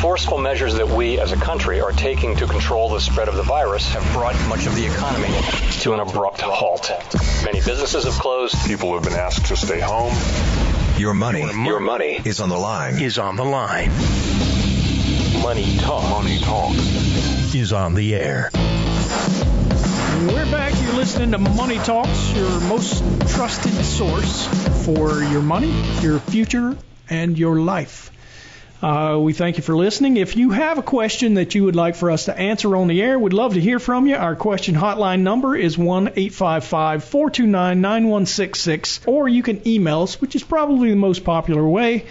forceful measures that we as a country are taking to control the spread of the virus have brought much of the economy to an abrupt halt. Many businesses have closed. People have been asked to stay home. Your money, Your money is on the line. is on the line, money talk. Money talk. is on the air. We're back. You're listening to Money Talks, your most trusted source for your money, your future, and your life. Uh, we thank you for listening. If you have a question that you would like for us to answer on the air, we'd love to hear from you. Our question hotline number is 1 855 429 9166, or you can email us, which is probably the most popular way.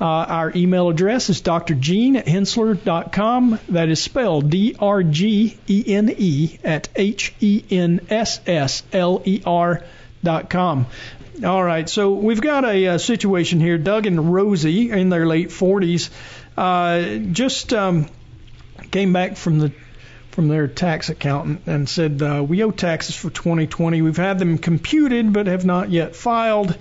Uh, our email address is drgene at henssler.com. That is spelled D R G E N E at H E N S S L E R dot com. All right, so we've got a, uh situation here. Doug and Rosie, in their late 40s, uh, just um, came back from the from their tax accountant and said uh, we owe taxes for 2020. We've had them computed but have not yet filed.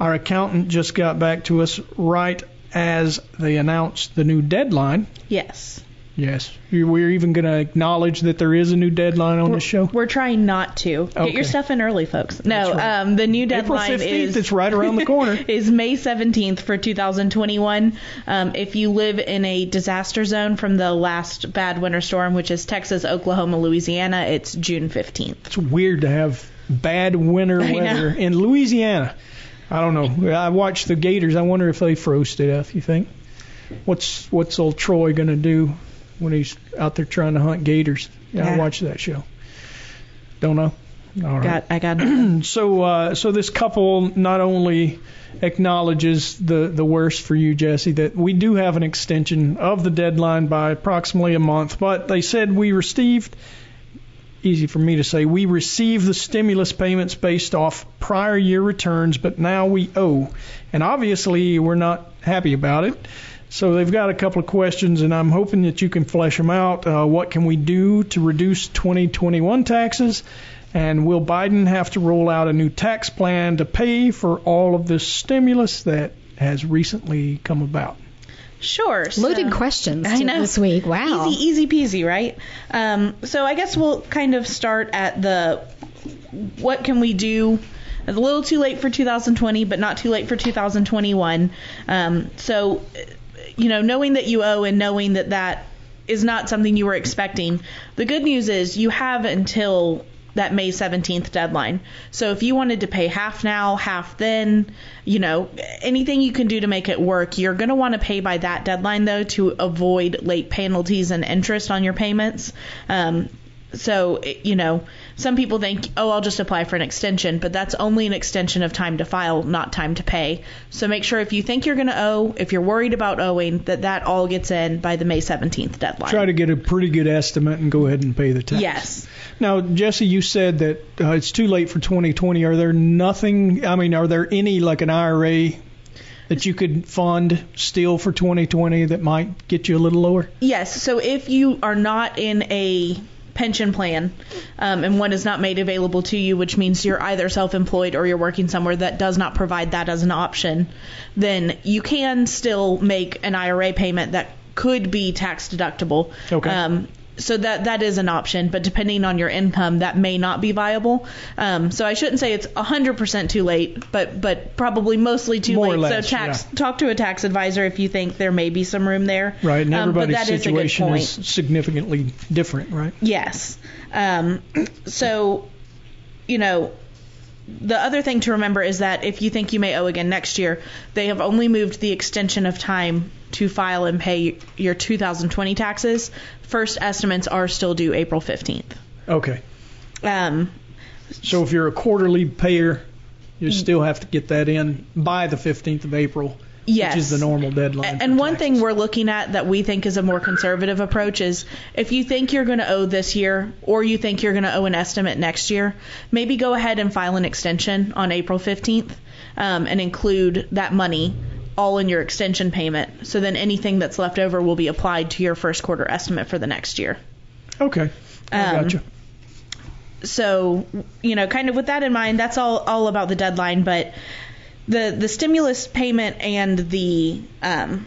Our accountant just got back to us right as they announced the new deadline. Yes. Yes, we're even going to acknowledge that there is a new deadline on the show. We're trying not to. Get your stuff in early, folks. No, right. um, the new April deadline 15th, is it's right around the corner. is May 17th for 2021. Um, if you live in a disaster zone from the last bad winter storm, which is Texas, Oklahoma, Louisiana, it's June 15th. It's weird to have bad winter weather in Louisiana. I don't know. I watched the Gators. I wonder if they froze to death. You think? What's what's old Troy gonna do when he's out there trying to hunt gators? Yeah, I Yeah. watched that show. Don't know. All right. Got, I got. So uh, so this couple not only acknowledges the the worst for you, Jesse, that we do have an extension of the deadline by approximately a month, but they said we received easy for me to say we received the stimulus payments based off prior year returns, but now we owe, and obviously we're not happy about it. So they've got a couple of questions, and I'm hoping that you can flesh them out. Uh, what can we do to reduce 2021 taxes? And will Biden have to roll out a new tax plan to pay for all of this stimulus that has recently come about? Sure. Loaded questions I to know. this week. Wow. Easy, easy peasy, right? Um, so I guess we'll kind of start at the what can we do? It's a little too late for 2020, but not too late for 2021. Um, so, you know, knowing that you owe and knowing that that is not something you were expecting, the good news is you have until that May 17th deadline. So if you wanted to pay half now, half then, you know, anything you can do to make it work, you're going to want to pay by that deadline though to avoid late penalties and interest on your payments. Um, so, you know, some people think, oh, I'll just apply for an extension, but that's only an extension of time to file, not time to pay. So make sure if you think you're going to owe, if you're worried about owing, that that all gets in by the May 17th deadline. Try to get a pretty good estimate and go ahead and pay the tax. Yes. Now, Jesse, you said that uh, it's too late for 2020. Are there nothing? I mean, are there any like an IRA that you could fund still for 2020 that might get you a little lower? Yes. So if you are not in a pension plan um, and one is not made available to you, which means you're either self-employed or you're working somewhere that does not provide that as an option, then you can still make an IRA payment that could be tax deductible. Okay. Um, so that that is an option, but depending on your income, that may not be viable. Um, so I shouldn't say it's 100% too late, but but probably mostly too More late. less, so tax yeah. talk to a tax advisor if you think there may be some room there. Right, and Um, everybody's is good situation point. is significantly different, right? Yes. Um, so, you know, the other thing to remember is that if you think you may owe again next year, they have only moved the extension of time to file and pay your 2020 taxes. First estimates are still due April 15th. Okay. Um, So if you're a quarterly payer, you still have to get that in by the 15th of April, yes. which is the normal deadline. And one thing we're looking at that we think is a more conservative approach is if you think you're going to owe this year or you think you're going to owe an estimate next year, maybe go ahead and file an extension on April 15th um, and include that money all in your extension payment. So then anything that's left over will be applied to your first quarter estimate for the next year. Okay. I Um, gotcha. so you know kind of with that in mind that's all all about the deadline but the the stimulus payment and the um,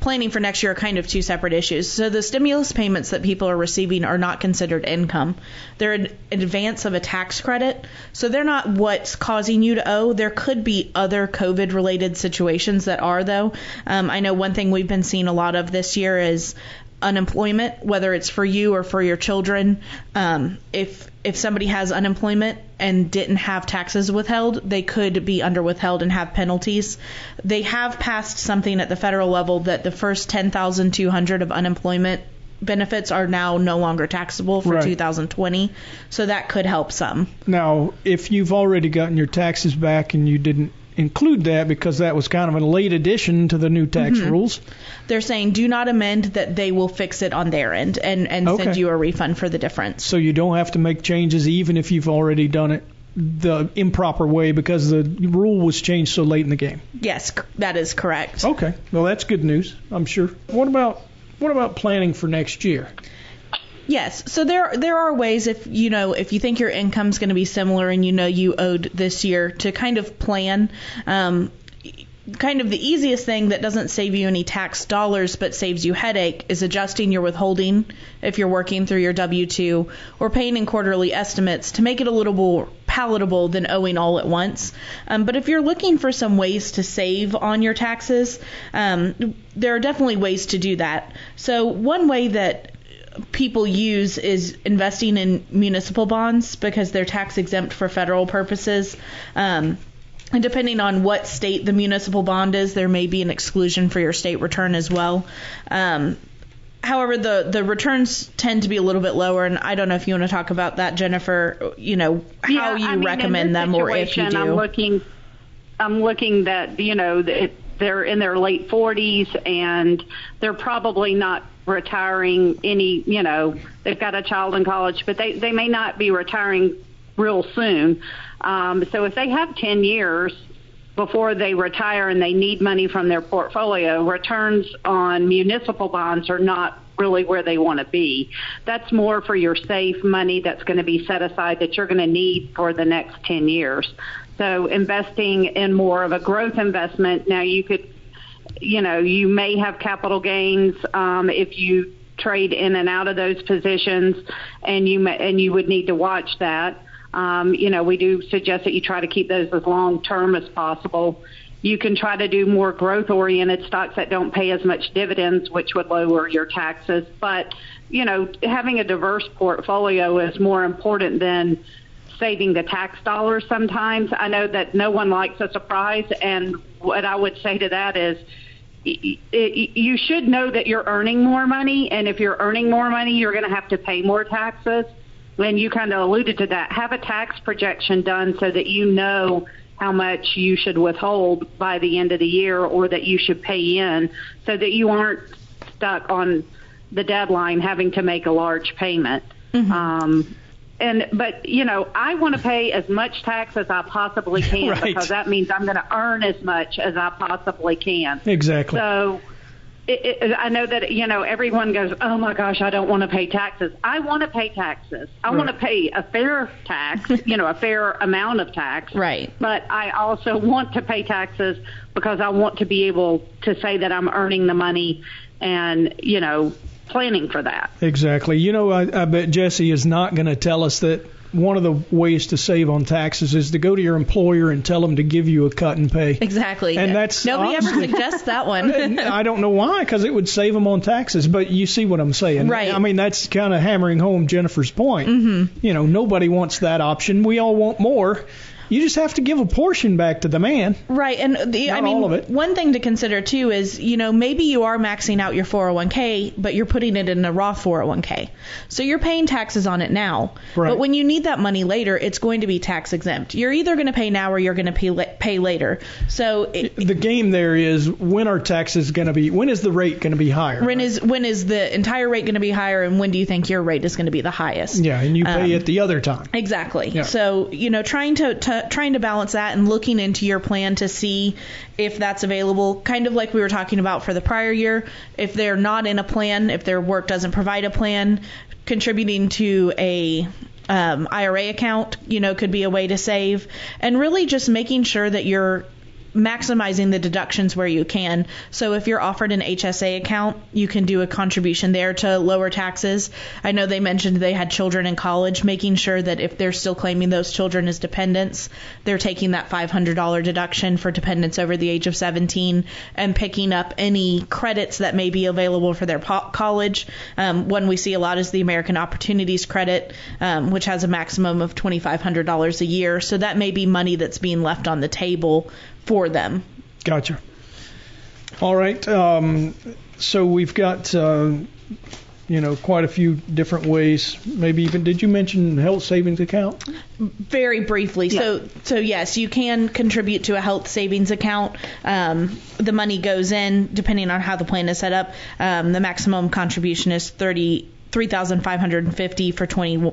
planning for next year are kind of two separate issues. So the stimulus payments that people are receiving are not considered income. They're an advance of a tax credit. So they're not what's causing you to owe. There could be other COVID related situations that are though. Um, I know one thing we've been seeing a lot of this year is unemployment, whether it's for you or for your children. Um, if if somebody has unemployment and didn't have taxes withheld, they could be under withheld and have penalties. They have passed something at the federal level that the first 10,200 of unemployment benefits are now no longer taxable for Right. 2020, so that could help some. Now, if you've already gotten your taxes back and you didn't include that because that was kind of a late addition to the new tax Mm-hmm. rules, They're saying do not amend that they will fix it on their end and and send you a refund for the difference. so you don't have to make changes even if you've already done it the improper way because the rule was changed so late in the game. Yes, that is correct. Okay, well that's good news, I'm sure. What about what about planning for next year? Yes. So there there are ways if you know if you think your income's going to be similar and you know you owed this year to kind of plan. Um, kind of the easiest thing that doesn't save you any tax dollars but saves you headache is adjusting your withholding if you're working through your W2 or paying in quarterly estimates to make it a little more palatable than owing all at once. Um, but if you're looking for some ways to save on your taxes, um, there are definitely ways to do that. So one way that people use is investing in municipal bonds because they're tax exempt for federal purposes. Um, and depending on what state the municipal bond is, there may be an exclusion for your state return as well. Um, however, the the returns tend to be a little bit lower, and I don't know if you want to talk about that, Jennifer. You know how Yeah, you I mean, recommend them, or if you do. I'm looking, I'm looking that you know that they're in their late 40s and they're probably not retiring any. You know, they've got a child in college, but they they may not be retiring real soon. Um, so if they have 10 years before they retire and they need money from their portfolio, returns on municipal bonds are not really where they want to be. That's more for your safe money that's going to be set aside that you're going to need for the next 10 years. So investing in more of a growth investment, now you could, you know, you may have capital gains um, if you trade in and out of those positions, and you may, and you would need to watch that. Um, you know, we do suggest that you try to keep those as long term as possible. You can try to do more growth oriented stocks that don't pay as much dividends, which would lower your taxes. But, you know, having a diverse portfolio is more important than saving the tax dollars sometimes. I know that no one likes a surprise, and what I would say to that is you should know that you're earning more money, and if you're earning more money, you're going to have to pay more taxes. And you kind of alluded to that. Have a tax projection done so that you know how much you should withhold by the end of the year or that you should pay in so that you aren't stuck on the deadline having to make a large payment. Um, and but you know, I want to pay as much tax as I possibly can Right. because that means I'm going to earn as much as I possibly can. Exactly. So it, it, I know that you know everyone goes, "Oh my gosh, I don't want to pay taxes." I want to pay taxes. I want to pay a fair tax, you know, a fair amount of tax. Right. But I also want to pay taxes because I want to be able to say that I'm earning the money and, you know, planning for that. Exactly. You know, I, I bet Jesse is not going to tell us that one of the ways to save on taxes is to go to your employer and tell them to give you a cut and pay. Exactly. And that's nobody ever suggests that one. I don't know why, because it would save them on taxes. But you see what I'm saying, Right. I mean, that's kind of hammering home Jennifer's point. Mm-hmm. You know, nobody wants that option. We all want more. You just have to give a portion back to the man. Right, and the, I mean, all of it. one thing to consider too is, you know, maybe you are maxing out your 401k, but you're putting it in a Roth 401k, so you're paying taxes on it now. Right. But when you need that money later, it's going to be tax exempt. You're either going to pay now or you're going to pay pay later. So it, The game there is when are taxes going to be? When is the rate going to be higher? when is when is the entire rate going to be higher, and when do you think your rate is going to be the highest? yeah, and you pay Um, it the other time. Exactly. Yeah. So you know, trying to, to trying to balance that and looking into your plan to see if that's available, kind of like we were talking about for the prior year. If they're not in a plan, if their work doesn't provide a plan, contributing to a um, IRA account, you know, could be a way to save, and really just making sure that you're maximizing the deductions where you can. So if you're offered an HSA account, you can do a contribution there to lower taxes. I know they mentioned they had children in college, making sure that if they're still claiming those children as dependents, they're taking that $500 deduction for dependents over the age of 17 and picking up any credits that may be available for their po- college. Um, one we see a lot is the American Opportunities Credit, um, which has a maximum of $2,500 a year. So that may be money that's being left on the table for them. Gotcha. All right. Um, so we've got, uh, you know, quite a few different ways. Maybe even did you mention health savings account? Very briefly. So, so yes, you can contribute to a health savings account. Um, the money goes in depending on how the plan is set up. Um, the maximum contribution is thirty three thousand five hundred and fifty for 20,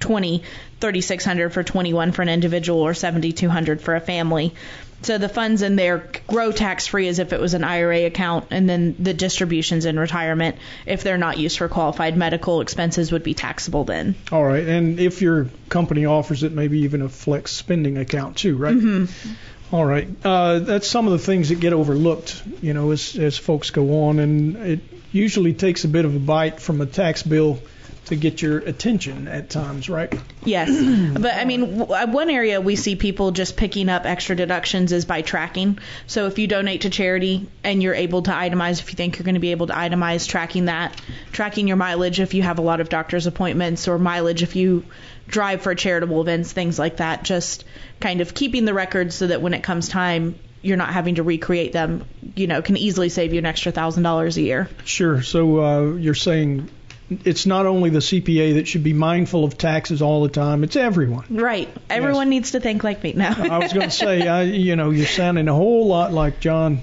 20 3600 for 21 for an individual or 7200 for a family. So the funds in there grow tax free as if it was an IRA account, and then the distributions in retirement, if they're not used for qualified medical expenses, would be taxable then. All right. And if your company offers it, maybe even a flex spending account too, right? Mm-hmm. All right. Uh, that's some of the things that get overlooked, you know, as, as folks go on, and it usually takes a bit of a bite from a tax bill to get your attention at times, right? Yes, but I mean, w- uh, one area we see people just picking up extra deductions is by tracking. So if you donate to charity and you're able to itemize, if you think you're going to be able to itemize, tracking that, tracking your mileage if you have a lot of doctor's appointments or mileage if you drive for charitable events, things like that. Just kind of keeping the records so that when it comes time, you're not having to recreate them. You know, can easily save you an extra thousand dollars a year. Sure. So uh, you're saying it's not only the CPA that should be mindful of taxes all the time; it's everyone. Right. Everyone needs to think like me now. I was going to say, I, you know, you're sounding a whole lot like John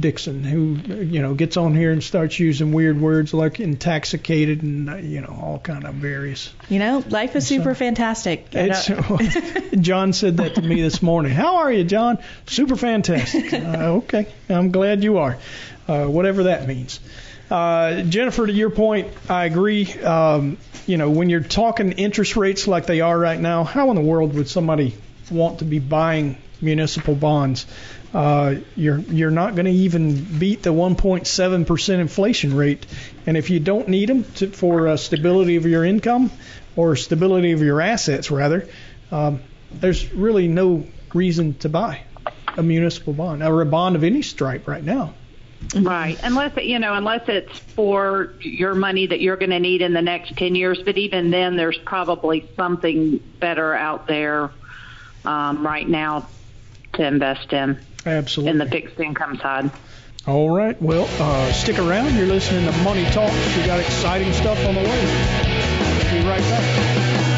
Dixon, who, you know, gets on here and starts using weird words like intoxicated and, uh, you know, all kind of various. you know, life is super fantastic. It's, John said that to me this morning. How are you, John? Super fantastic. Uh, okay, I'm glad you are, uh, whatever that means. Uh, Jennifer, to your point, I agree. Um, you know, when you're talking interest rates like they are right now, how in the world would somebody want to be buying municipal bonds? Uh, you're you're not going to even beat the 1.7% inflation rate, and if you don't need them to, for uh, stability of your income or stability of your assets, rather, um, there's really no reason to buy a municipal bond or a bond of any stripe right now. Right. Unless it, you know, unless it's for your money that you're going to need in the next 10 years, but even then there's probably something better out there um, right now to invest in Absolutely. in the fixed income side. All right. Well, uh, stick around. You're listening to Money Talk. We got exciting stuff on the way. Be right back.